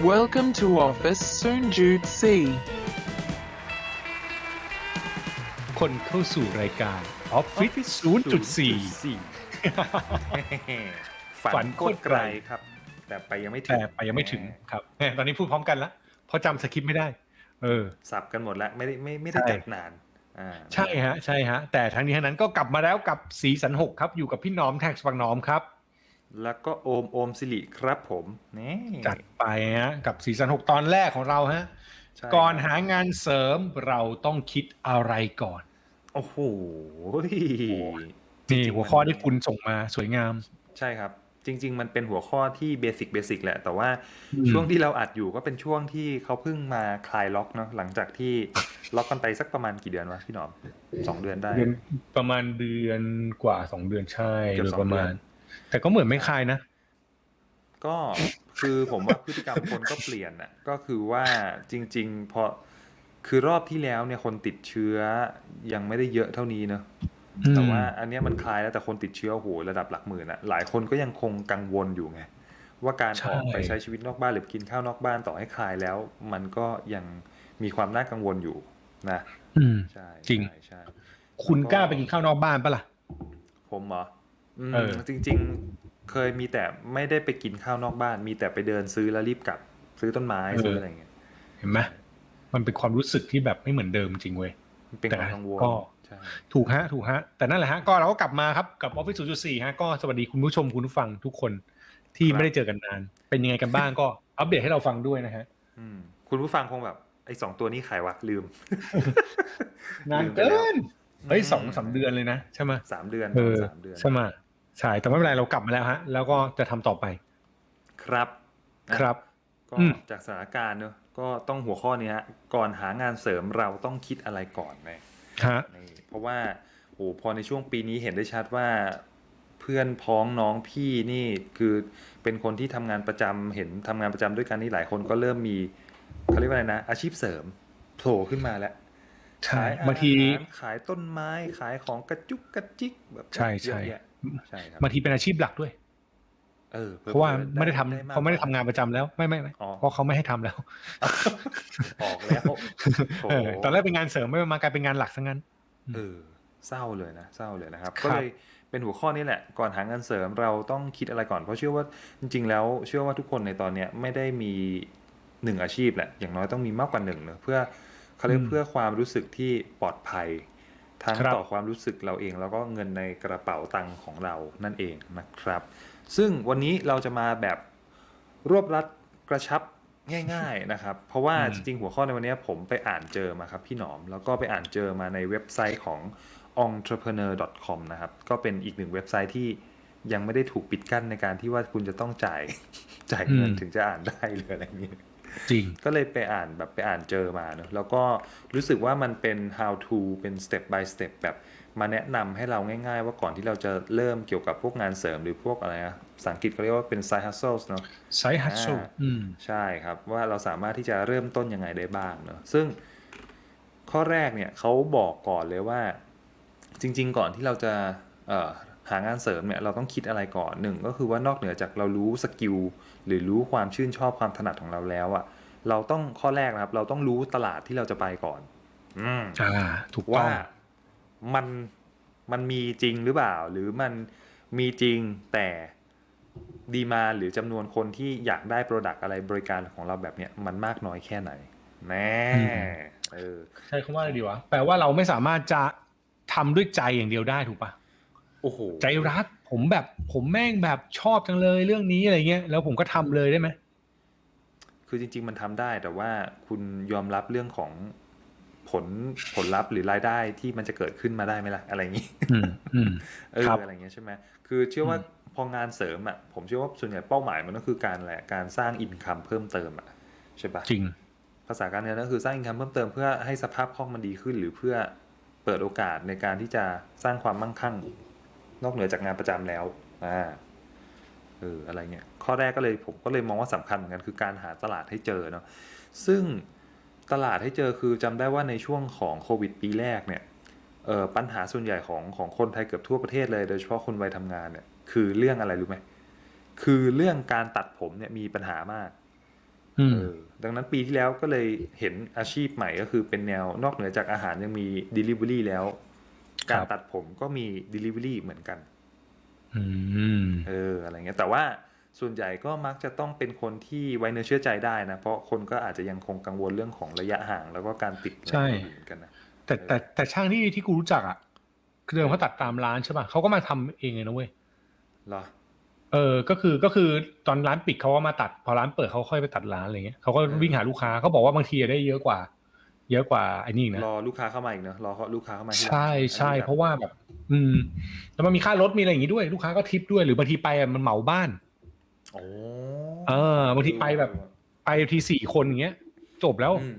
Welcome to office Soon Jude C. คนเข้าสู่รายการ Office 0.4 ฝัฝันนโคโคตตรรไกไกลลครับ แต่ไปยังไม่ถึแต่งไปยังไม่ถึงครับแหมตอนนี้พูดพร้อมกันละเพราะจำสคริปต์ไม่ได้ เออ สับกันหมดแล้วไม่ได้ไม่ไม่ได้ใช่จัดนานอ่าใช่ฮะ ใช่ฮะ แต่ทั้งนี้ทั้งนั้นก็กลับมาแล้วกับสีสันหกครับ อยู่กับพี่น้อมแท็กสฟังน้อมครับ แล้วก็โอมโอมสิริครับผมนี่จัดไปฮะกับ season หกตอนแรกของเราฮะใช่ก่อนครับหางานเสริมเราต้องคิดอะไรก่อน โอ้โหนี่หัวข้อที่คุณส่งมาสวยงาม ใช่ครับ จริง ๆ มันเป็นหัวข้อที่ basic basic แหละ แต่ว่าอืมช่วงที่เราอัดอยู่ก็เป็นช่วงที่เขาเพิ่งมาคลายล็อกเนาะหลังจากที่ล็อกกันไปสักประมาณกี่เดือนวะพี่หนอมสองเดือนได้เดือนประมาณเดือนกว่าสองเดือนใช่เกือบโดยสองประมาณเดือน แต่ก็เหมือนไม่คลายนะ ก็คือผมว่าพฤติกรรมคนก็เปลี่ยนอะ ก็คือว่าจริง ๆ พอคือรอบที่แล้วเนี่ยคนติดเชื้อยังไม่ได้เยอะเท่านี้เนอะอืมแต่ว่าอันเนี้ยมันคลายแล้วแต่คนติดเชื้อโอ้โหระดับหลักหมื่นอะหลายคนก็ยังคงกังวลอยู่ไงว่าการออกไปใช้ชีวิตนอกบ้านหรือกินข้าวนอกบ้านต่อให้คลายแล้ว มันก็ยังมีความน่ากังวลอยู่นะ อืมใช่จริงใช่ใช่คุณกล้าไปกินข้าวนอกบ้านปะล่ะผมเหรออืม เออจริง ๆ เคยมีแต่ไม่ได้ไปกินข้าวนอกบ้าน มีแต่ไปเดินซื้อแล้วรีบกลับ ซื้อต้นไม้ซื้ออะไรอย่างเงี้ยเห็นไหมมันเป็นความรู้สึกที่แบบไม่เหมือนเดิมจริงเว้ยมันเป็นความกังวลก็ใช่ถูกฮะถูกฮะ แต่นั่นแหละฮะก็เราก็กลับมาครับกับ Office 0.4ฮะก็สวัสดีคุณผู้ชมคุณผู้ฟังทุกคนที่ไม่ได้เจอกันนาน เป็นยังไงกันบ้างก็อัปเดตให้เราฟังด้วยนะฮะอืมคุณผู้ฟังคงแบบไอ้สองตัวนี้ขายวะลืมนานเกินเฮ้ยสองสามเดือนเลยนะใช่ไหมสามเดือนเออสามเดือนใช่ไหม ใช่แต่ไม่เป็นไรเรากลับมาแล้วฮะ แล้วก็จะทำต่อไป ครับนะครับ ก็อืมจากสถานการณ์เนอะก็ต้องหัวข้อนี้ฮะก่อนหางานเสริมเราต้องคิดอะไรก่อนไหมฮะนี่เพราะว่าโอ้พอในช่วงปีนี้เห็นได้ชัดว่าเพื่อนพ้องน้องพี่นี่คือเป็นคนที่ทำงานประจำเห็นทำงานประจำด้วยกันนี่หลายคนก็เริ่มมีเขาเรียกว่าอะไรนะ อาชีพเสริมโผล่ขึ้นมาแล้วใช่ขายอาบางทีหารขายต้นไม้ขายของกระจุกกระจิกแบบใช่ใช่เยอะแยะ ใช่ครับบางทีเป็นอาชีพหลักด้วย เออ เพราะว่าไม่ได้ทำกเขาไม่ได้ทำงานประจำแล้ว ไม่ไม่ไม่อ๋อเพราะเขาไม่ให้ทำแล้ว ออกแล้วโอ้เออตอนแรกเป็นงานเสริมไม่มากลายเป็นงานหลักซะงั้น เออ เศร้าเลยนะเศร้าเลยนะครับครับก็เลยเป็นหัวข้อนี้แหละ ก่อนหางานเสริมเราต้องคิดอะไรก่อน เพราะเชื่อว่าจริง ๆ แล้ว เชื่อว่าทุกคนในตอนเนี้ยไม่ได้มีหนึ่งอาชีพแหละ อย่างน้อยต้องมีมากกว่าหนึ่งเนอะเพื่อเขาเรียกอืมเพื่อความรู้สึกที่ปลอดภัย ทั้งครับต่อความรู้สึกเราเอง แล้วก็เงินในกระเป๋าตังค์ของเรานั่นเองนะครับ ซึ่งวันนี้เราจะมาแบบรวบรัดกระชับง่ายๆนะครับ เพราะว่าอืมจริงๆหัวข้อในวันนี้ผมไปอ่านเจอมาครับพี่หนอม แล้วก็ไปอ่านเจอมาในเว็บไซต์ของ entrepreneur.com นะครับ ก็เป็นอีกหนึ่งเว็บไซต์ที่ยังไม่ได้ถูกปิดกั้นในการที่ว่าคุณจะต้องจ่ายจ่ายเงินอืมถึงจะอ่านได้หรืออะไรอย่างนี้ จริง ก็เลยไปอ่านแบบไปอ่านเจอมาเนอะแล้วก็รู้สึกว่ามันเป็น how to เป็น step by step แบบมาแนะนำให้เราง่ายๆ ว่าก่อนที่เราจะเริ่มเกี่ยวกับพวกงานเสริมหรือพวกอะไรนะภาษาอังกฤษเขาเรียกว่าเป็น side hustles เนอะไซฮัตโซอ่าอืมใช่ครับ ว่าเราสามารถที่จะเริ่มต้นยังไงได้บ้างเนอะซึ่งข้อแรกเนี่ยเขาบอกก่อนเลยว่า จริง ๆ ก่อนที่เราจะเอ่อหางานเสริมเนี่ยเราต้องคิดอะไรก่อนหนึ่งก็คือว่านอกเหนือจากเรารู้ skill หรือรู้ความชื่นชอบความถนัดของเราแล้วอะเราต้องข้อแรกนะครับ เราต้องรู้ตลาดที่เราจะไปก่อน อืมอ่า ถูกต้อว่างมันมันมีจริงหรือเปล่า หรือมันมีจริงแต่ดีมาหรือจำนวนคนที่อยากได้ product อะไรบริการของเราแบบเนี้ยมันมากน้อยแค่ไหนแน่อืมเออใช้คำว่าอะไรดีวะแปลว่าเราไม่สามารถจะทำด้วยใจอย่างเดียวได้ถูกปะโอ้โหใจรัก ผมแบบผมแม่งแบบชอบจังเลยเรื่องนี้อะไรเงี้ยแล้วผมก็ทำเลยได้ไหมคือจริง ๆ มันทำได้แต่ว่าคุณยอมรับเรื่องของผลผลลัพธ์หรือรายได้ที่มันจะเกิดขึ้นมาได้ไหมล่ะอะไรอย่างนี้อืมอืมเออครับอะไรเงี้ยใช่ไหมคือเชื่อว่าพองานเสริมอะผมเชื่อว่าส่วนใหญ่เป้าหมายมันก็คือการแหละการสร้างอินคัมเพิ่มเติมอะใช่ปะจริง ภาษาการเงินก็คือสร้างอินคัมเพิ่มเติมเพื่อให้สภาพคล่องมันดีขึ้น หรือเพื่อเปิดโอกาสในการที่จะสร้างความมั่งคั่ง นอกเหนือจากงานประจำแล้วอ่าเอออะไรเงี้ยข้อแรกก็เลยผมก็เลยมองว่าสำคัญเหมือนกันคือการหาตลาดให้เจอเนาะซึ่งตลาดให้เจอคือจำได้ว่าในช่วงของโควิดปีแรกเนี่ยเออปัญหาส่วนใหญ่ของของคนไทยเกือบทั่วประเทศเลย โดยเฉพาะคนวัยทำงานเนี่ยคือเรื่องอะไรรู้ไหมคือเรื่องการตัดผมเนี่ยมีปัญหามากอืมเออดังนั้นปีที่แล้วก็เลยเห็นอาชีพใหม่ก็คือเป็นแนวนอกเหนือจากอาหารยังมี Delivery แล้ว การครับตัดผมก็มี Delivery เหมือนกันอืมเอออะไรเงี้ยแต่ว่าส่วนใหญ่ก็มักจะต้องเป็นคนที่ไว้เนื้อเชื่อใจได้นะ เพราะคนก็อาจจะยังคงกังวลเรื่องของระยะห่างแล้วก็การติดใช่อะไรเหมือนกันนะแต่แต่แต่ช่างที่ที่กูรู้จักอะคือเดิมเขาตัดตามร้านใช่ป่ะเขาก็มาทำเองเลยนะเว้ยเหรอเออ ก็คือก็คือตอนร้านปิดเขาก็มาตัด พอร้านเปิดเขาค่อยไปตัดร้านอะไรเงี้ยเขาก็เออวิ่งหาลูกค้าเขาบอกว่าบางทีได้เยอะกว่า เยอะกว่าไอ้นี่อีกนะรอลูกค้าเข้ามาอีกเนอะรอลูกค้าเข้ามาที่ร้านใช่ใช่อันนี้แบบเพราะว่าแบบ อืมแล้วมันมีค่ารถมีอะไรอย่างงี้ด้วย ลูกค้าก็ทิปด้วยหรือบางทีไปอะมันเหมาบ้านโอ้เออบางทีไปแบบ ไปทีสี่คนอย่างเงี้ย จบแล้วอืม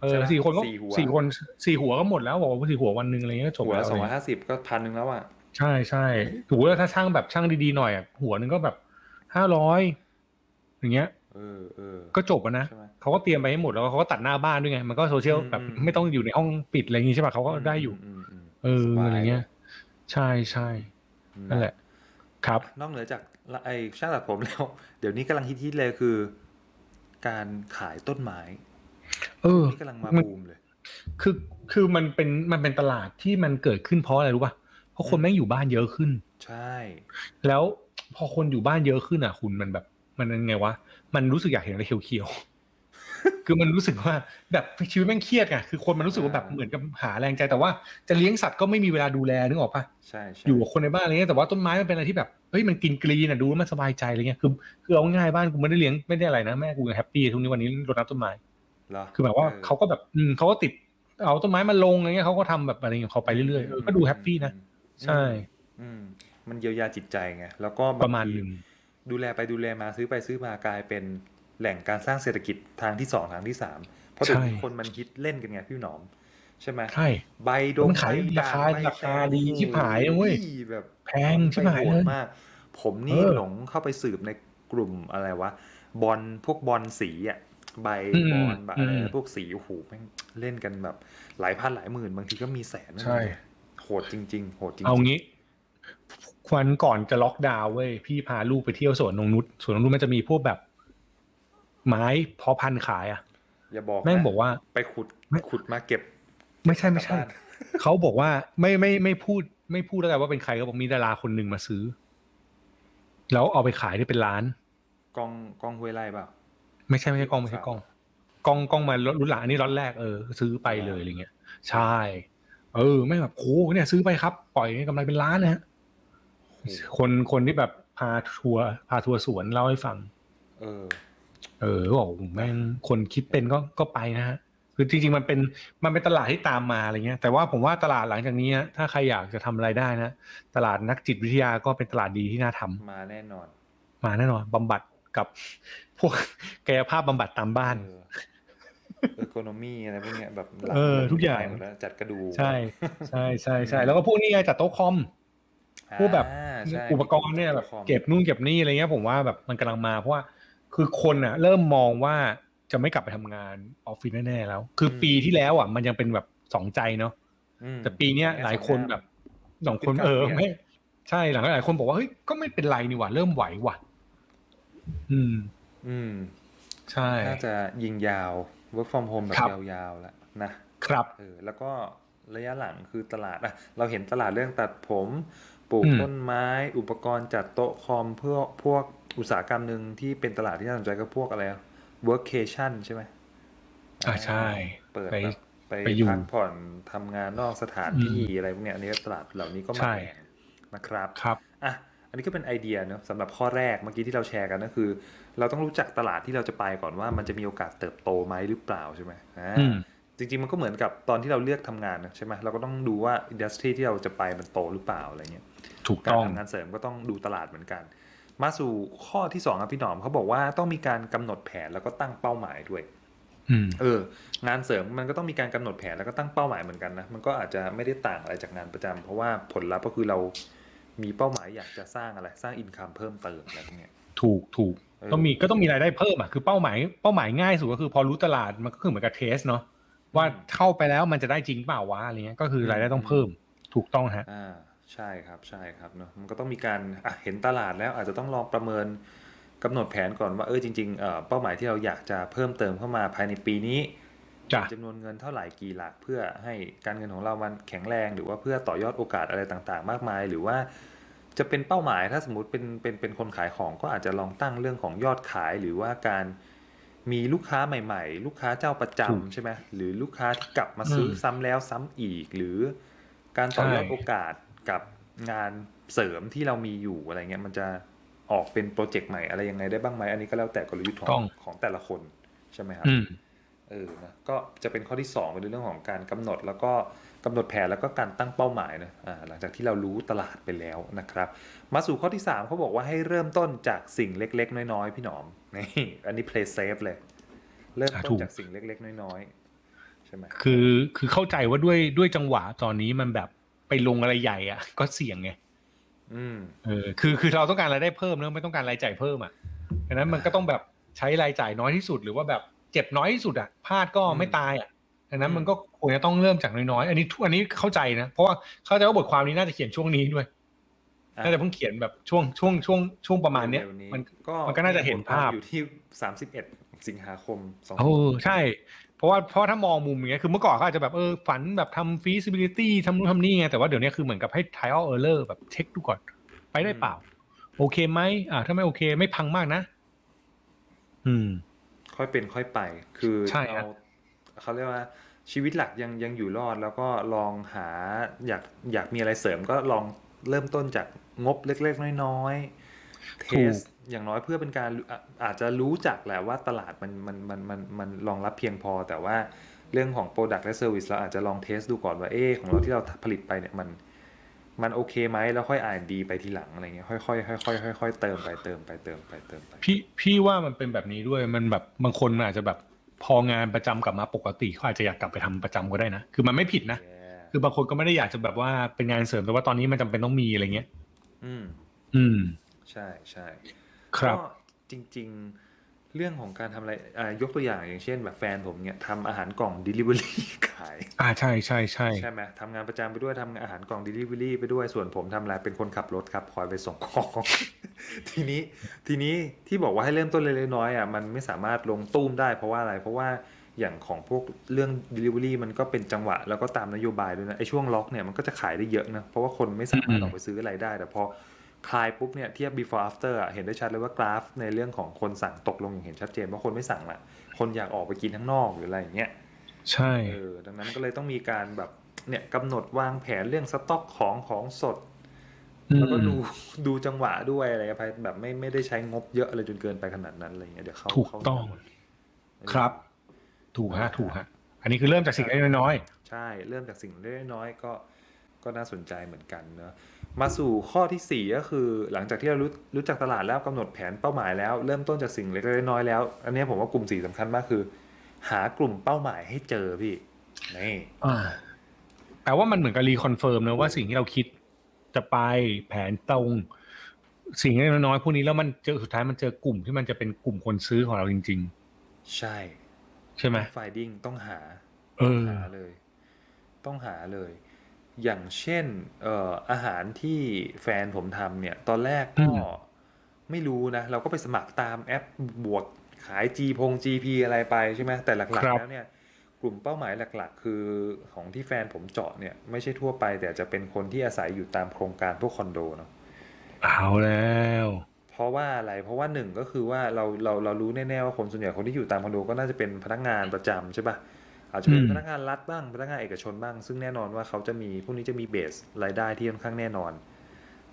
เอใช่อไหมสี่คนก็สี่หัวสี่คนสี่หัวก็หมดแล้วบอกว่าสี่หัววันหนึ่งอะไรเงี้ยก็จบหัวแล้ละวสองอะไรร้อยเงี้ยห้าสิบก็พันหนึ่งแล้วอะใช่ใช่ถูกแล้วถ้าช่างแบบช่างดีๆหน่อยอะหัวหนึ่งก็แบบห้าร้อยอย่างเงี้ยเออเออก็จบอะนะใช่ไหม เขาก็เตรียมไปให้หมดแล้วก็เขาก็ตัดหน้าบ้านด้วยไงมันก็โซเชียลอืมแบบอืมไม่ต้องอยู่ในห้องปิดอะไรอย่างงี้ใช่ป่ะเขาก็ได้อยู่มมเออสบายอะไรเงี้ย ใช่ใช่นั่นแหละ ครับ นอกเหนือจากไอ้ช่างตัดผมแล้ว เดี๋ยวนี้กำลังฮิตๆเลยคือ การขายต้นไม้ เออนี่กำลังมามันบูมเลย คือคือมันเป็นมันเป็นตลาดที่มันเกิดขึ้นเพราะอะไรรู้ป่ะเพราะคนอืมแม่งอยู่บ้านเยอะขึ้น ใช่ แล้วพอคนอยู่บ้านเยอะขึ้นอะ คุณมันแบบมันยังไงวะมันรู้สึกอยากเห็นอะไรเขียวๆ คือมันรู้สึกว่าแบบชีวิตแม่งเครียดไงคือคนมันรู้สึกว่าแบบเหมือนกับหาแรงใจแต่ว่าจะเลี้ยงสัตว์ก็ไม่มีเวลาดูแลนึกออกปะใช่ใช่อยู่กับคนในบ้านอะไรเงี้ยแต่ว่าต้นไม้มันเป็นอะไรที่แบบเฮ้ยมันกินกรีนอะดูแล้วมันสบายใจอะไรเงี้ยคือคือเอาง่ายๆบ้านกูไม่ได้เลี้ยงไม่ได้อะไรนะแม่กูยังแฮปปี้ทุกนี้วันนี้รดน้ำต้นไม้เหรอคือแบบว่าออเขาก็แบบอืมเขาก็ติดเอาต้นไม้มาลงอะไรเงี้ยเขาก็ทำแบบอะไรของเขาไปเรื่อยๆเออก็ดูแฮปปี้นะอืมใช่ อืม มันเยียวยาจิตใจไงแล้วก็บปงระมาณทีหนึ่งดูแลไปดูแลมาซื้อไปซื้อมากลายเป็น แหล่งการสร้างเศรษฐกิจทางที่สองทางที่สามเพราะเดี๋ยวนี้คนมันฮิตเล่นกันไงพี่หนอม ใช่ไหมใช่ใบดงมันขายใบราคาใบราคาแพงดีชิบหายนะเว้ยโอ้แบบแพงชิบหายโหเลดยมาก ผมนี่เออหลงเข้าไปสืบในกลุ่มอะไรวะบอลพวกบอลสีอะใบอืมบอลแบบอะไรอืมพวกสีโอ้โหแม่งเล่นกันแบบหลายพันหลายหมื่นบางทีก็มีแสนใช่โหดจริง ๆ โหดจริงเอางี้วันก่อนจะล็อกดาวน์เว้ยพี่พาลูกไปเที่ยวสวนนงนุชสวนนงนุชมันจะมีพวกแบบ ไม้เพาะพันธุ์ขายอะ อย่าบอกนะแม่งบอกว่าไปขุดไม่ขุดมาเก็บ ไม่ใช่ไม่ใช่กลับบ้านเขาบอกว่าไม่ไม่ไม่พูด ไม่พูดแล้วกันว่าเป็นใครเขาบอกมีดาราคนหนึ่งมาซื้อ แล้วเอาไปขายได้เป็นล้านกล้องกล้องห้วยไร่เปล่าไม่ใช่ไม่ใช่กล้องไม่ใช่กล้องกล้องกล้องมารุ่นหลังอันนี้ล็อตแรกเออซื้อไปเลยอะไรเงี้ยใช่ เออ ไม่แบบโอ้เนี่ยซื้อไปครับ ปล่อยกำไรเป็นล้านนะฮะคนคนที่แบบพาทัวร์พาทัวร์สวนเล่าให้ฟัง เออ เออบอกแม่งคนคิดเป็นก็ก็ไปนะฮะคือจริงๆมันเป็นมันเป็นตลาดที่ตามมาอะไรเงี้ย แต่ว่าผมว่าตลาดหลังจากนี้นะถ้าใครอยากจะทำอะไรได้นะตลาดนักจิตวิทยาก็เป็นตลาดดีที่น่าทำมาแน่นอน มาแน่นอนบำบัดกับพวกกายภาพบำบัดตามบ้านเออเออโคโนมีอะไรพวกเนี้ยแบบหลัเออทุกอย่างไปหมดแล้วจัดกระดูกใช่ใช่ใช่ใช่แล้วก็พวกนี้ไงจัดโต๊ะคอมพวกแบบอ่าใช่อุปกรณ์เนี่ยแบบคอมเก็บนู่นเก็บนี่อะไรเงี้ยผมว่าแบบมันกำลังมาเพราะว่า คือคนอะ เริ่มมองว่าจะไม่กลับไปทำงานออฟฟิศแน่ๆแล้ว คือปีที่แล้วอะ มันยังเป็นแบบสองใจเนาะอืมแต่ปีเนี้ยหลายคนแบบสองคนขึ้นเออกับไม่ใช่หลังๆหลายคนบอกว่าเฮ้ยก็ไม่เป็นไรนี่หว่าเริ่มไหวว่ะ อืม อืม ใช่น่าจะยิงยาว work from home แบบครับยาวๆแล้วนะครับเออแล้วก็ระยะหลังคือตลาดอะเราเห็นตลาดเรื่องตัดผม ปลูกอืมต้นไม้ อุปกรณ์จัดโต๊ะคอมเพื่อพวก อุตสาหกรรมหนึ่งที่เป็นตลาดที่น่าสนใจก็พวกอะไรอะ workcation ใช่ไหมอ่าใช่ เปิดไปแบบไปไปอยู่พักผ่อนทำงานนอกสถานที่อะไรพวกเนี้ยอันนี้ก็ตลาดเหล่านี้ก็มาใช่แรงนะครับครับอะอันนี้ก็เป็นไอเดียเนอะสำหรับข้อแรกเมื่อกี้ที่เราแชร์กันก็คือ เราต้องรู้จักตลาดที่เราจะไปก่อนว่ามันจะมีโอกาสเติบโตไหมหรือเปล่าใช่ไหมอ่าอืมจริงๆมันก็เหมือนกับตอนที่เราเลือกทำงานนะใช่ไหมเราก็ต้องดูว่าอินดัสทรีที่เราจะไปมันโตหรือเปล่าอะไรเงี้ยถูกการต้องทำงานเสริมก็ต้องดูตลาดเหมือนกัน มาสู่ข้อที่สองครับพี่หนอมเขาบอกว่าต้องมีการกำหนดแผนแล้วก็ตั้งเป้าหมายด้วยอืมเออ งานเสริมมันก็ต้องมีการกำหนดแผนแล้วก็ตั้งเป้าหมายเหมือนกันนะมันก็อาจจะไม่ได้ต่างอะไรจากงานประจำเพราะว่าผลลัพธ์ก็คือเรามีเป้าหมายอยากจะสร้างอะไรสร้างอินคัมเพิ่มเติมอะไรพวกเนี้ยถูกถูกเออต้องมีก็ต้องมีรายได้เพิ่มอะคือเป้าหมายเป้าหมายง่ายสุดก็คือพอรู้ตลาดมันก็คือเหมือนกับเทสเนาะว่าเข้าไปแล้วมันจะได้จริงเปล่าวะอะไรเงี้ยก็คือรายได้ต้องเพิ่ม ถูกต้องฮะอ่า ใช่ครับใช่ครับเนาะมันก็ต้องมีการอะเห็นตลาดแล้วอาจจะต้องลองประเมินกำหนดแผนก่อนว่าเออจริงๆเอ่อเป้าหมายที่เราอยากจะเพิ่มเติมเข้ามาภายในปีนี้จ้ะจำนวนเงินเท่าไหร่กี่หลักเพื่อให้การเงินของเรามันแข็งแรง หรือว่าเพื่อต่อยอดโอกาสอะไรต่างๆ มากมาย หรือว่าจะเป็นเป้าหมายถ้าสมมติเป็นเป็นเป็นคนขายของก็อาจจะลองตั้งเรื่องของยอดขาย หรือว่าการมีลูกค้าใหม่ ๆ ลูกค้าเจ้าประจำถูกใช่ไหมหรือลูกค้าที่กลับมาซื้ออมซ้ำแล้วซ้ำอีก หรือการต่อยอดใช่โอกาส กับงานเสริมที่เรามีอยู่อะไรเงี้ยมันจะออกเป็นโปรเจกต์ใหม่อะไรยังไงได้บ้างไหมอันนี้ก็แล้วแต่กลยุทธ์ขอต้งองของแต่ละคนใช่ไหมครับอืมเออนะก็จะเป็นข้อที่2เป็นเรื่องของการกำหนดแล้วก็กำหนดแผนแล้วก็การตั้งเป้าหมายนะอ่าหลังจากที่เรารู้ตลาดไปแล้วนะครับ มาสู่ข้อที่ 3เขาบอกว่าให้เริ่มต้นจากสิ่งเล็ก ๆ น้อยๆพี่หนอมนี่อันนี้ play safe เลย เริ่มอ่าต้ถูนกจากสิ่งเล็ก ๆ น้อยๆใช่ไหมคือคือเข้าใจว่าด้วยด้วยจังหวะตอนนี้มันแบบ ไปลงอะไรใหญ่อะ ก็เสี่ยงไงอืมเออ คือคือเราต้องการรายได้เพิ่มแล้วไม่ต้องการรายจ่ายเพิ่มอะดังนั้นมันก็ต้องแบบใช้รายจ่ายน้อยที่สุดหรือว่าแบบเจ็บน้อยที่สุดอะพลาดก็ไม่ตายอะดังนั้นมันก็ควรจะต้องเริ่มจากน้อยๆอันนี้ทุกอันนี้เข้าใจนะเพราะว่าเข้าใจว่าบทความนี้น่าจะเขียนช่วงนี้ด้วยอะน่าจะเพิ่งเขียนแบบช่วงช่วงช่วงช่วงประมาณเนี้ยเร็วๆมันก็มันก็น่าจะเห็นภาพอยู่ที่31สิงหาคม2โอ้ใช่ เพราะว่าเพราะว่าถ้ามองมุมอย่างเงี้ยคือเมื่อก่อนเขาอาจจะแบบเออฝันแบบทำ feasibility ทำนู่นทำนี่ไงแต่ว่าเดี๋ยวนี้คือเหมือนกับให้ trial error แบบเช็คดูก่อน ไปได้เปล่า โอเคไหมอ่าถ้าไม่โอเคไม่พังมากนะ อืม ค่อยเป็นค่อยไป คือใช่ครับเราเขาเรียกว่าชีวิตหลักยังยังอยู่รอดแล้วก็ลองหาอยากอยากมีอะไรเสริมก็ลองเริ่มต้นจากงบเล็ก ๆ น้อยๆ เทสอย่างน้อยเพื่อเป็นการอาจจะรู้จักแหละว่าตลาดมันมันมันมันมันรองรับเพียงพอ แต่ว่าเรื่องของ Product และ Service เราอาจจะลองเทสดูก่อนว่าเออของเราที่เราผลิตไปเนี่ยมันมันโอเคไหมแล้วค่อยอ่านดีไปทีหลังอะไรเงี้ยค่อยๆค่อยๆค่อยๆเติมไปเติมไปเติมไปเติมไปพี่พี่ว่ามันเป็นแบบนี้ด้วยมันแบบบางคนอาจจะแบบพองานประจำกลับมาปกติเขาอาจจะอยากกลับไปทำประจำก็ได้นะคือมันไม่ผิดนะ Yeah คือบางคนก็ไม่ได้อยากจะแบบว่าเป็นงานเสริมแต่ว่าตอนนี้มันจำเป็นต้องมีอะไรเงี้ย อืม อืม ใช่ใช่ครับก็จริง ๆ เรื่องของการทำอะไรอ่ายกตัวอย่างอย่างเช่น แบบแฟนผมเนี่ยทำอาหารกล่อง Delivery ขาย อ่าใช่ใช่ใช่ใช่ไหมทำงานประจำไปด้วยทำงานอาหารกล่อง Delivery ไปด้วยส่วนผมทำอะไรเป็นคนขับรถครับ คอยไปส่งของทีนี้ทีนี้ที่บอกว่าให้เริ่มต้นเล็กๆน้อยๆอะมันไม่สามารถลงตุ้มได้เพราะว่าอะไร เพราะว่าอย่างของพวกเรื่อง Delivery มันก็เป็นจังหวะ แล้วก็ตามนโยบายด้วยนะไอ้ช่วงล็อกเนี่ยมันก็จะขายได้เยอะนะเพราะว่าคนไม่สามารถออกไปซื้ออะไรได้ แต่พอ คลายปุ๊บเนี่ยเทียบ before after อะเห็นได้ชัดเลยว่ากราฟ ในเรื่องของคนสั่งตกลงอย่างเห็นชัดเจนว่าคนไม่สั่งละคนอยากออกไปกินข้างนอกหรืออะไรอย่างเงี้ยใช่เออดังนั้นก็เลยต้องมีการแบบเนี่ยกำหนดวางแผนเรื่องสต็อกของของสด แล้วก็ดูดูจังหวะด้วยอะไรไปแบบไม่ไม่ได้ใช้งบเยอะอะไรจนเกินไปขนาดนั้นอะไรเงี้ยเดี๋ยวเข้าถูกเข้าต้องหมดครับ ถูกฮะถูกฮะอันนี้คือเริ่มจากสิ่งเล็กๆน้อย ใช่ เริ่มจากสิ่งเล็กๆน้อยๆก็ก็น่าสนใจเหมือนกันเนอะ มาสู่ข้อที่สี่ก็คือ หลังจากที่เรารู้รู้จักตลาดแล้วกำหนดแผนเป้าหมายแล้ว เริ่มต้นจากสิ่งเล็กๆน้อยๆแล้ว อันนี้ผมว่ากลุ่มสี่สำคัญมากคือ หากลุ่มเป้าหมายให้เจอพี่นี่ๆอ่าแต่ว่ามันเหมือนกับ reconfirm นะว่าสิ่งที่เราคิดจะไปแผนตรง สิ่งเล็กๆน้อยๆพวกนี้แล้วมันเจอสุดท้ายมันเจอกลุ่มที่มันจะเป็นกลุ่มคนซื้อของเราจริงใช่ๆใช่ไหมไฟดิ้งต้องหาเออหาเลย ต้องหาเลย อย่างเช่นเอ่ออาหารที่แฟนผมทำเนี่ย ตอนแรกก็อืมไม่รู้นะ เราก็ไปสมัครตามแอปบวกขาย G พง GP อะไรไปใช่ไหมแต่หลักครัๆ บ แล้วเนี่ย กลุ่มเป้าหมายหลัก ๆ คือของที่แฟนผมเจาะเนี่ย ไม่ใช่ทั่วไป แต่จะเป็นคนที่อาศัยอยู่ตามโครงการพวกคอนโดเนาะ เอาแล้ว เพราะว่าอะไร เพราะว่าหนึ่งก็คือว่าเราเราเรารู้แน่ๆว่าคนส่วนใหญ่คนที่อยู่ตามคอนโดก็น่าจะเป็นพนักงานประจำใช่ปะ อาจจะเป็นอืมพนักงานรัฐบ้างพนักงานเอกชนบ้าง ซึ่งแน่นอนว่าเขาจะมีพวกนี้จะมีเบสรายได้ที่ค่อนข้างแน่นอน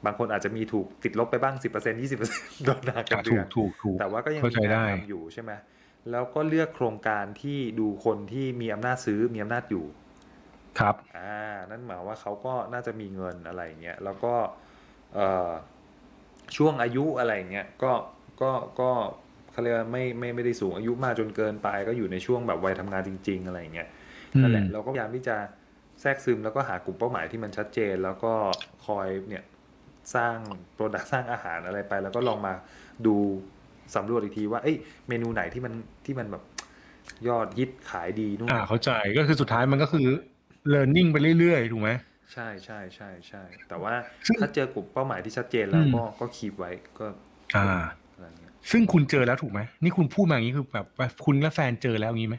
บางคนอาจจะมีถูกติดลบไปบ้าง 10% 20%โดนหักกันถูเดือกนถูกถูกแต่ว่าก็ยังเข้ามีใจงาได้นทำอยู่ใช่ไหมแล้วก็เลือกโครงการที่ดูคนที่มีอำนาจซื้อมีอำนาจอยู่ ครับ อ่า นั่นหมายว่าเขาก็น่าจะมีเงินอะไรอย่างเงี้ยแล้วก็เอ่อช่วงอายุอะไรอย่างเงี้ยก็ก็ก็ เขาเรียกว่าไม่ไม่ไม่ได้สูงอายุมากจนเกินไป ก็อยู่ในช่วงแบบวัยทำงานจริง ๆ อะไรอย่างเงี้ยนั่นแหละอืมเราก็พยายามที่จะแทรกซึมแล้วก็หากลุ่มเป้าหมายที่มันชัดเจน แล้วก็คอยเนี่ยสร้างโปรดักสร้างอาหารอะไรไป แล้วก็ลองมาดูสำรวจอีกทีว่าเอ้ยเมนูไหนที่มันที่มันแบบยอดฮิตขายดีนู่นอ่าเข้าใจก็คือสุดท้ายมันก็คือ learning ไปเรื่อยๆถูกไหมใช่ใช่ใช่ใช่แต่ว่าซึ่งถ้าเจอกลุ่มเป้าหมายที่ชัดเจนแล้วอืมก็ก็คีบไว้ก็ อ่าอะไรเงี้ย ซึ่งคุณเจอแล้วถูกไหมนี่คุณพูดมาอย่างนี้คือแบบว่าคุณและแฟนเจอแล้วอย่างนี้ไหม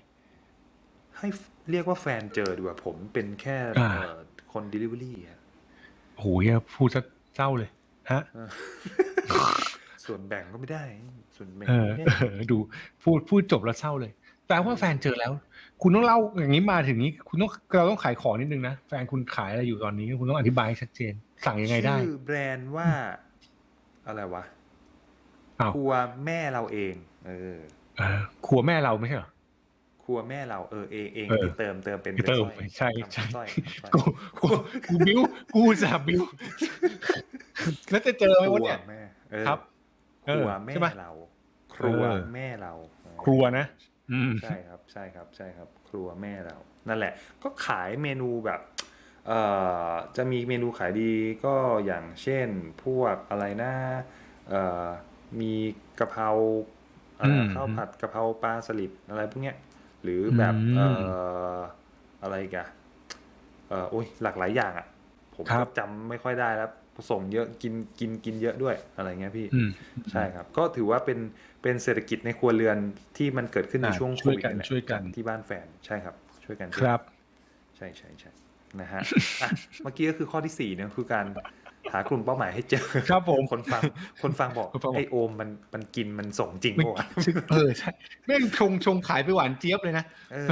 ให้เรียกว่าแฟนเจอดีกว่าผมเป็นแค่อ่า เอ่อคน delivery อะโอ้โหเหี้ยพูดซะเศร้าเลย ฮะ ส่วนแบ่งก็ไม่ได้ ส่วนแบ่งเออไม่เอได้อดูพูดพูดจบแล้วเศร้าเลย แปลว่าแฟนเจอแล้ว คุณต้องเล่าอย่างนี้มาถึงนี้ คุณต้องเราต้องขายของนิดนึงนะแฟนคุณขายอะไรอยู่ตอนนี้ คุณต้องอธิบายให้ชัดเจน สั่งยังไงได้ ชื่อแบรนด์ว่า อะไรวะอ้าว ครัวแม่เราเองเออเออครัวแม่เราไม่ใช่เหรอครัวแม่เราเออเองเองเออที่เติมเติมเป็นเติมป็นสร้อยใช่ทำใช่เป็นสร้อยทำเป็นสร้อยกูกูกูบิ้วกูจะบิ้วแล้วจะเจอไหมครัวะวเนี่ยแม่เออครับครัวเออแม่ใช่ปะเราครัวเออแม่เรา ครัวนะอืมใช่ครับใช่ครับใช่ครับ ครัวแม่เรา นั่นแหละ ก็ขายเมนูแบบเอ่อจะมีเมนูขายดีก็อย่างเช่นพวกอะไรนะเอ่อ มีกะเพราเอ่ออมข้าวผัดกะเพราปลาสลิดอะไรพวกเนี้ย หรือแบบอืมเอ่ออะไรอีกันเอ่อโอ้ยหลากหลายอย่างอะ ผมครัก็บจำไม่ค่อยได้แล้วส่งเยอะกินกินกินเยอะด้วยอะไรเงี้ยพี่อืมใช่ครับ ก็ถือว่าเป็นเป็นเศรษฐกิจในครัวเรือนที่มันเกิดขึ้นในอ่าช่วงโคช่วยวิดกันแหละช่วยกันที่บ้านแฟนใช่ครับ ช่วยกันครับ ใช่ใช่ใช่นะฮะอะเมื่อกี้ก็คือข้อที่สี่เนี่ยคือการ หากลุ่มเป้าหมายให้เจอครับผมคนฟัง คนฟังบอกคนฟังบอกไอโอมมันมันกินมันส่งจริงไม่ปะวะเออใช่แม่งชงชงขายไปหวานเจี๊ยบเลยนะเออ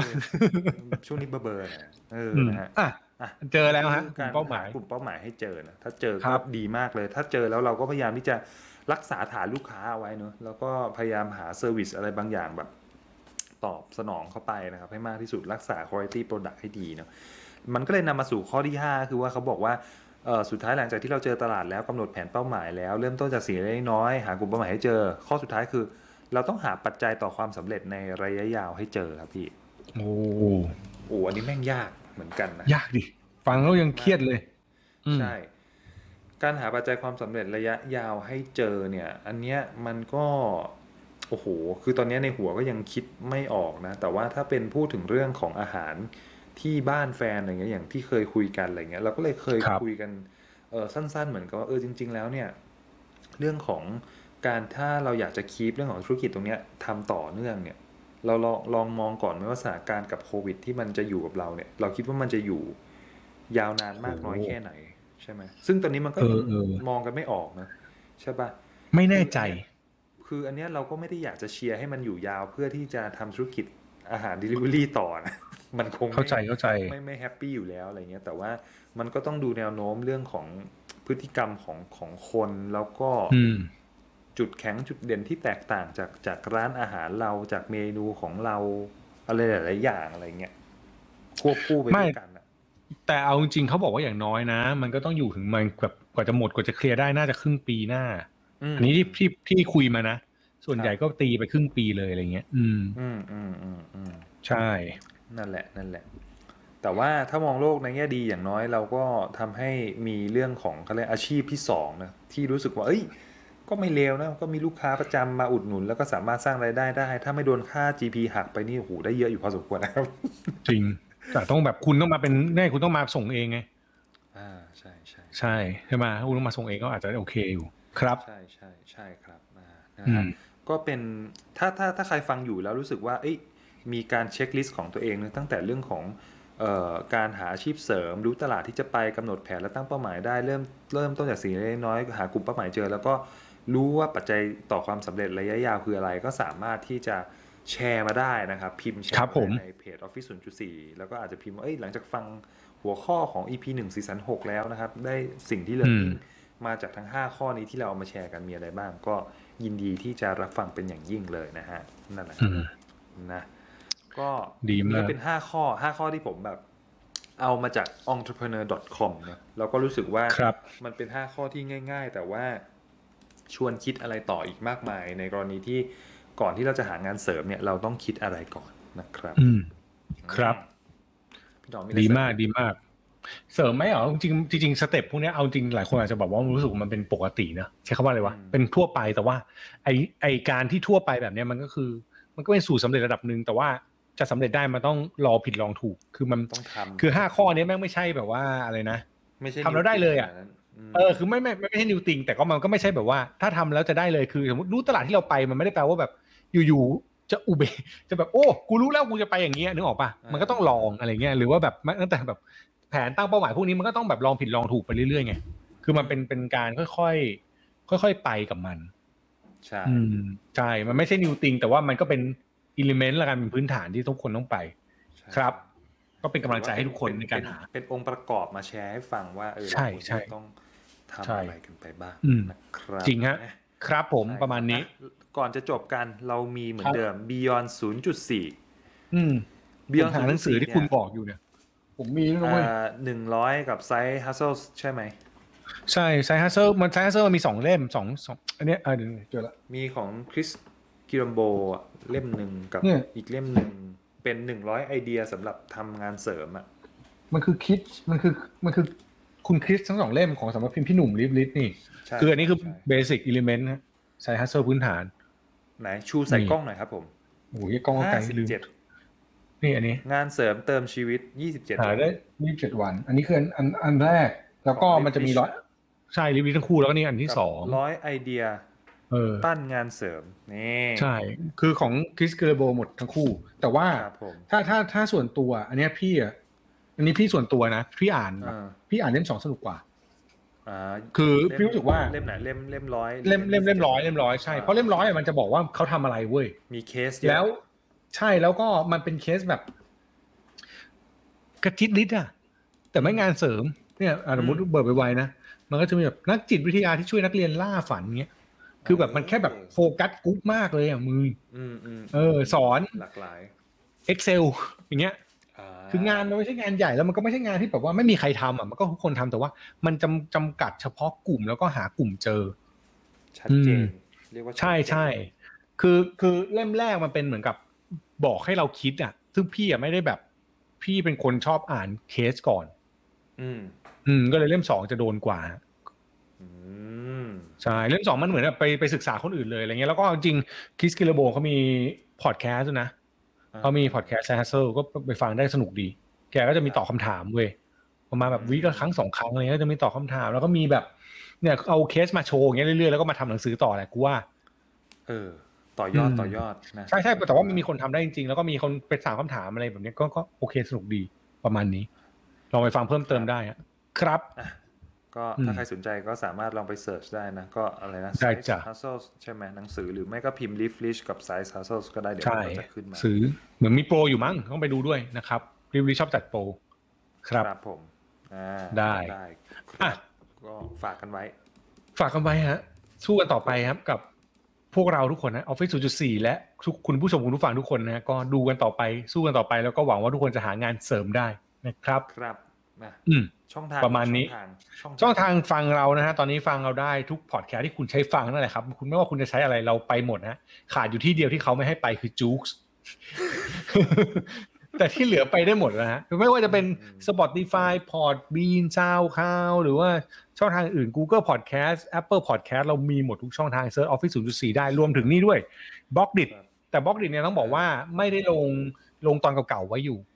ช่วงนี้เบอร์เบอร์นะเอออืมนะฮะอะอะเจอแล้วฮะคืกลุ่มเป้าหมายกลุ่มเป้าหมายให้เจอนะถ้าเจอครัก็บดีมากเลย ถ้าเจอแล้วเราก็พยายามที่จะรักษาฐานลูกค้าเอาไว้เนอะแล้วก็พยายามหาเซอร์วิสอะไรบางอย่างแบบ ตอบสนองเข้าไปนะครับ ให้มากที่สุดรักษา quality product ให้ดีเนาะมันก็เลยนำมาสู่ข้อที่ 5 คือว่าเขาบอกว่าเออ สุดท้ายหลังจากที่เราเจอตลาดแล้วกำหนดแผนเป้าหมายแล้ว เริ่มต้นจากสิ่งเล็กๆน้อยๆหากลุ่มเป้าหมายให้เจอ ข้อสุดท้ายคือ เราต้องหาปัจจัยต่อความสำเร็จในระยะยาวให้เจอครับพี่โอ้โอ้อันนี้แม่งยากเหมือนกันนะยากดิฟังแล้วยังเครียดเลยอืมใช่การหาปัจจัยความสำเร็จระยะยาวให้เจอเนี่ย อันเนี้ยมันก็โอ้โห คือตอนเนี้ยในหัวก็ยังคิดไม่ออกนะ แต่ว่าถ้าเป็นพูดถึงเรื่องของอาหาร ที่บ้านแฟนอะไรเงี้ยอย่างที่เคยคุยกันอะไรเงี้ยเราก็เลยเคยครับคุยกันเออสั้น ๆ เหมือนกับว่าเออจริง ๆ แล้วเนี่ย เรื่องของการถ้าเราอยากจะคีปเรื่องของธุรกิจตรงเนี้ยทำต่อเนื่องเนี่ย เราลองลองมองก่อนไหมว่าสถานการณ์กับโควิด ที่มันจะอยู่กับเราเนี่ย เราคิดว่ามันจะอยู่ยาวนานมากน้อยแค่ไหนใช่ไหมซึ่งตอนนี้มันก็เอยังอเออมองกันไม่ออกนะใช่ปะไม่แน่ใจ คืออันเนี้ยเราก็ไม่ได้อยากจะเชียร์ให้มันอยู่ยาวเพื่อที่จะทำธุรกิจอาหาร Delivery ต่อนะ มันคงไม่เข้าใจเข้าใจไม่ไม่แฮปปี้อยู่แล้วอะไรเงี้ยแต่ว่ามันก็ต้องดูแนวโน้มเรื่องของพฤติกรรมของของคนแล้วก็อืมจุดแข็งจุดเด่นที่แตกต่างจากจากร้านอาหารเราจากเมนูของเราอะไรหลายๆอย่างอะไรเงี้ยควบคู่ไปไม่ด้วยกันอะแต่เอาจริงๆเขาบอกว่าอย่างน้อยนะ มันก็ต้องอยู่ถึงมันแบบกว่าจะหมดกว่าจะเคลียร์ได้น่าจะครึ่งปีหน้ามอันนี้ที่ที่ที่คุยมานะส่วนใหญ่ก็ตีไปครึ่งปีเลยอะไรเงี้ย อืม อืมอืมอืมอืมใช่ นั่นแหละนั่นแหละ แต่ว่าถ้ามองโลกในแง่ดีอย่างน้อยเราก็ทำให้มีเรื่องของเขาเรียกอาชีพที่สองนะที่รู้สึกว่าเอ้ย ก็ไม่เลวนะก็มีลูกค้าประจำมาอุดหนุน แล้วก็สามารถสร้างรายได้ได้ ถ้าไม่โดนค่า GP หักไปนี่โอ้โหได้เยอะอยู่พอสมควรนะครับ จริงแต่ต้องแบบคุณต้องมาเป็นแน่คุณต้องมาส่งเองไงอ่าใช่ใช่ใช่ใช่ไหมถ้าคุณต้องมาส่งเองก็อาจจะโอเคอยู่ครับใช่ใช่ใช่ครับอ่านะอืฮะมก็เป็นถ้าถ้าถ้าใครฟังอยู่แล้วรู้สึกว่าเอ้ย มีการเช็คลิสต์ของตัวเองนะตั้งแต่เรื่องของเอ่อการหาอาชีพเสริม รู้ตลาดที่จะไปกำหนดแผนและตั้งเป้าหมายได้เริ่มเริ่มต้นจากสิ่งเล็กๆน้อยๆหากลุ่มเป้าหมายเจอ แล้วก็รู้ว่าปัจจัยต่อความสำเร็จระยะยาวคืออะไร ก็สามารถที่จะแชร์มาได้นะครับ พิมพ์แชร์ครับผมาได้ในเพจ Office 0.4 แล้วก็อาจจะพิมพ์ว่าเอ้ยหลังจากฟังหัวข้อของ EP 1 Season 6แล้วนะครับ ได้สิ่งที่ learning มาจากทั้ง 5 ข้อนี้ที่เราเอามาแชร์กันมีอะไรบ้าง ก็ยินดีที่จะรับฟังเป็นอย่างยิ่งเลยนะฮะนั่นแหละอืมนะ ก็ดีมากนี่เป็น5ข้อ5ข้อที่ผมแบบ เอามาจาก entrepreneur.com นะแล้วก็รู้สึกว่าครับมันเป็น5ข้อที่ง่าย ๆ แต่ว่าชวนคิดอะไรต่ออีกมากมาย ในกรณีที่ก่อนที่เราจะหางานเสริมเนี่ยเราต้องคิดอะไรก่อนนะครับ อืมครับพี่ดอมอะไรดีเสริมากดีมาก เสริมไหมเหรอจริงๆจริงๆสเต็ปพวกเนี้ยเอาจริงหลายคนอาจจะบอกว่ารู้สึกว่ามันเป็นปกตินะใช้คำว่าอะไรวะเป็นทั่วไปแต่ว่า ไอไอการที่ทั่วไปแบบเนี้ยมันก็คือ มันก็เป็นสูตรสำเร็จระดับหนึ่งแต่ว่า จะสำเร็จได้มันต้องรอผิดลองถูก คือมันต้องทำคือห้าข้อเนี้ยแม่งไม่ใช่แบบว่าอะไรนะไม่ใช่ทำแล้วได้เลยอะนิ้วมเออคือไม่ไม่ไม่ไม่ใช่นิวติงแต่ก็มันก็ไม่ใช่แบบว่า ถ้าทำแล้วจะได้เลยคือสมมติรู้ตลาดที่เราไปมันไม่ได้แปลว่าแบบอยู่ๆจะอุเบจะแบบโอ้กูรู้แล้วกูจะไปอย่างเงี้ยนึกออกปะมันก็ต้องลองอะไรเงี้ยหรือว่าแบบมันตั้งแต่แบบแผนตั้งเป้าหมายพวกนี้มันก็ต้องแบบลองผิดลองถูกไปเรื่อยๆไงคือมันเป็นเป็นการค่อยๆค่อยๆไปกับมันใช่อืมใช่มันไม่ใช่นิวติงแต่ว่ามันก็เป็น อิเลเมนต์ละกันเป็นพื้นฐานที่ทุกคนต้องไปใช่ครับ ก็เป็นกำลังใจให้ทุกคนเป็ในการหาเป็นเป็นองค์ประกอบมาแชร์ให้ฟังว่าเออใช่เราควรใช่จะต้องทำใช่อะไรกันไปบ้างอืมนะครับจริงฮะครับผมใช่ประมาณนี้อ่ก่อนจะจบกันเรามีเหมือครันบเดิม Beyond 0.4 อืม Beyond ผมหาหนังสือที่คุณบอกอยู่เนี่ย ผมมีด้วยนะเว้ยหนึ่งร้อยกับไซส์ Hustle ใช่ไหม ใช่ Side Hustle มัน Side Hustle มันมีสองเล่มสองสองอันเนี้ยอะเดี๋ยวเจอละมีของคริส กิลเลอโบเล่มหนึ่งกับเนี่ยอีกเล่มหนึ่งเป็นหนึ่งร้อยไอเดียสำหรับทำงานเสริมอะมันคือคิดมันคือมันคือคุณคริสทั้งสองเล่มของสำนักพิมพ์พี่หนุ่มลิฟลิสนี่ใช่คืออันนี้คือใช่เบสิกอิเลเมนต์ฮะไซฮัสเซอร์พื้นฐาน ไหนชูใส่นี่กล้องหน่อยครับผมโอ้ยกล้องก็ไกลห้าสิบลืมเจ็ดนี่อันนี้ งานเสริมเติมชีวิตยี่สิบเจ็ดหาได้ยี่สิบเจ็ดวัน อันนี้คืออันอันอันแรก แล้วก็ของมันจะมี Live ร้อยใช่ลิฟลิสทั้งคู่แล้วก็นี่อันที่สองร้อยไอเดียเออ ปั้นงานเสริมนี่ใช่ คือของคริสเกอร์โบหมดทั้งคู่ แต่ว่าครับผมถ้าถ้าถ้าส่วนตัว อันเนี้ยพี่อะอันนี้พี่ส่วนตัวนะพี่อ่านแบบอ่าพี่อ่านเล่มสองสนุกกว่าอ่าคือเล่มพี่รู้สึกว่าเล่มไหนเล่มเล่มร้อยเล่มเล่มเล่มร้อยเล่มร้อยใช่เพราะเล่มร้อยอะมันจะบอกว่าเขาทำอะไรเว้ยมีเคสเยอะแล้ว ใช่แล้วก็มันเป็นเคสแบบ กระจิดริดอะแต่ไม่งานเสริมเนี่ยอะสมมติเบิร์ดไวๆนะมันก็จะมีแบบนักจิตวิทยาที่ช่วยนักเรียนล่าฝันเงี้ย คือแบบมันแค่แบบ focus group มากเลยอะมืออืมอืมเออ สอนหลากหลาย Excel อย่างเงี้ยาคืองานมันไม่ใช่งานใหญ่แล้วมันก็ไม่ใช่งานที่แบบว่าไม่มีใครทำอะมันก็ทุกคนทำแต่ว่า มันจำจำกัดเฉพาะกลุ่มแล้วก็หากลุ่มเจอ ชัดเจนอืมเรียกว่าชัดใช่เจนใช่คือคือเล่มแรกมันเป็นเหมือนกับบอกให้เราคิดอะ ซึ่งพี่อะไม่ได้แบบ พี่เป็นคนชอบอ่านเคสก่อน อืม อืม ก็เลยเล่มสองจะโดนกว่า อืม ใช่เล่มสองมันเหมือนแบบไปไปศึกษาคนอื่นเลยอะไรเงี้ยแล้วก็จริงคริสกิลเลอโบเขามีพอดแคสต์ด้วยนะเขามีพอดแคสต์ Hustle ก็ไปฟังได้สนุกดี แกก็จะมีตอบคำถามเว้ยประมาณแบบ week ละครั้งสองครั้งอะไรเงี้ยก็จะมีตอบคำถาม แล้วก็มีแบบเนี่ยเอาเคสมาโชว์อย่างเงี้ยเรื่อยๆแล้วก็มาทำหนังสือต่อแหละกูว่า เออ ต่อยอดอืมต่อยอดนะใช่ใช่แต่ว่ามันมีคนทำได้จริงๆแล้วก็มีคนไปถามคำถามอะไรแบบเนี้ยก็ก็โอเคสนุกดีประมาณนี้ลองไปฟังเพิ่มเติมได้อะครับอะ ก็อืมถ้าใครสนใจก็สามารถลองไป search ได้นะ ก็อะไรนะได้จ้ะ Side Hustles ใช่ไหมหนังสือหรือไม่ก็พิมพ์ Live Rich กับ Side Hustles ก็ได้เดี๋ยวใช่มันก็จะขึ้นมาซื้อเหมือนมีโปรอยู่มั้งต้องไปดูด้วยนะครับรีวิวชอบจัดโปรครับครับผมอ่าได้ได้คอะรับก็ฝากกันไว้ ฝากกันไว้ฮะสู้กันต่อไปครับกับพวกเราทุกคนนะออฟฟิศ0.4 และทุกคุณผู้ชมคุณผู้ฟังทุกคนนะฮะก็ดูกันต่อไป สู้กันต่อไปแล้วก็หวังว่าทุกคนจะหางานเสริมได้นะครับครับ นะอืมช่องทางประมาณนี้ช่องทางช่องทางฟังเรานะฮะตอนนี้ฟังเราได้ทุกพอดแคสต์ที่คุณใช้ฟังนั่นแหละครับ คุณไม่ว่าคุณจะใช้อะไรเราไปหมดนะขาดอยู่ที่เดียวที่เขาไม่ให้ไปคือ JOOX แต่ที่เหลือไปได้หมดแล้วฮะไม่ว่าจะเป็น Spotify Podbean SoundCloud หรือว่าช่องทางอื่น Google Podcast Apple Podcast เรามีหมดทุกช่องทาง search Office 0.4 ได้รวมถึงนี่ด้วย Blockdit ครับแต่ Blockdit เนี่ยต้องบอกว่าไม่ได้ลงลงตอนเก่าๆไว้อยู่ครับ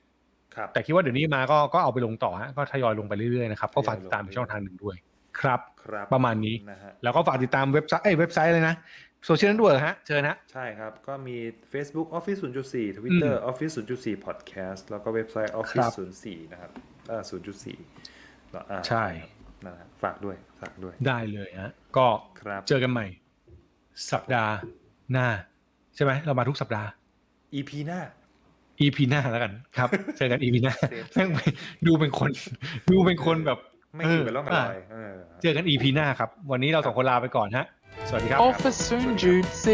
แต่คิดว่าเดี๋ยวนี้มาก็ก็เอาไปลงต่อฮะก็ทยอยลงไปเรื่อยๆนะครับก็ฝากติดตามทยอยลงเป็นช่องทางหนึ่งด้วยครับครับประมาณนี้นะฮะแล้วก็ฝากติดตามเว็บไซต์เอ้ยเว็บไซต์เลยนะโซเชียลนั่นด้วยฮะเชิญฮะใช่ครับ ก็มี Facebook Office 0.4 Twitter Office 0.4 Podcast แล้วก็เว็บไซต์ Office 0.4 นะครับเออ0.4แล้วอ่าใช่นะฮะฝากด้วยฝากด้วย ได้เลยฮะก็ครับเจอกันใหม่ สัปดาห์หน้า ใช่ไหมเรามาทุกสัปดาห์ EP หน้า EP หน้าแล้วกันครับเจอกัน EP หน้าเซฟแม่งดูเป็นคน ดูเป็นคนแบบไม่อยู่กันแล้วกันลอยเออเจอกัน EP หน้าครับ วันนี้เราสองคนลาไปก่อนฮะ สวัสดีครับ Officer Jude C.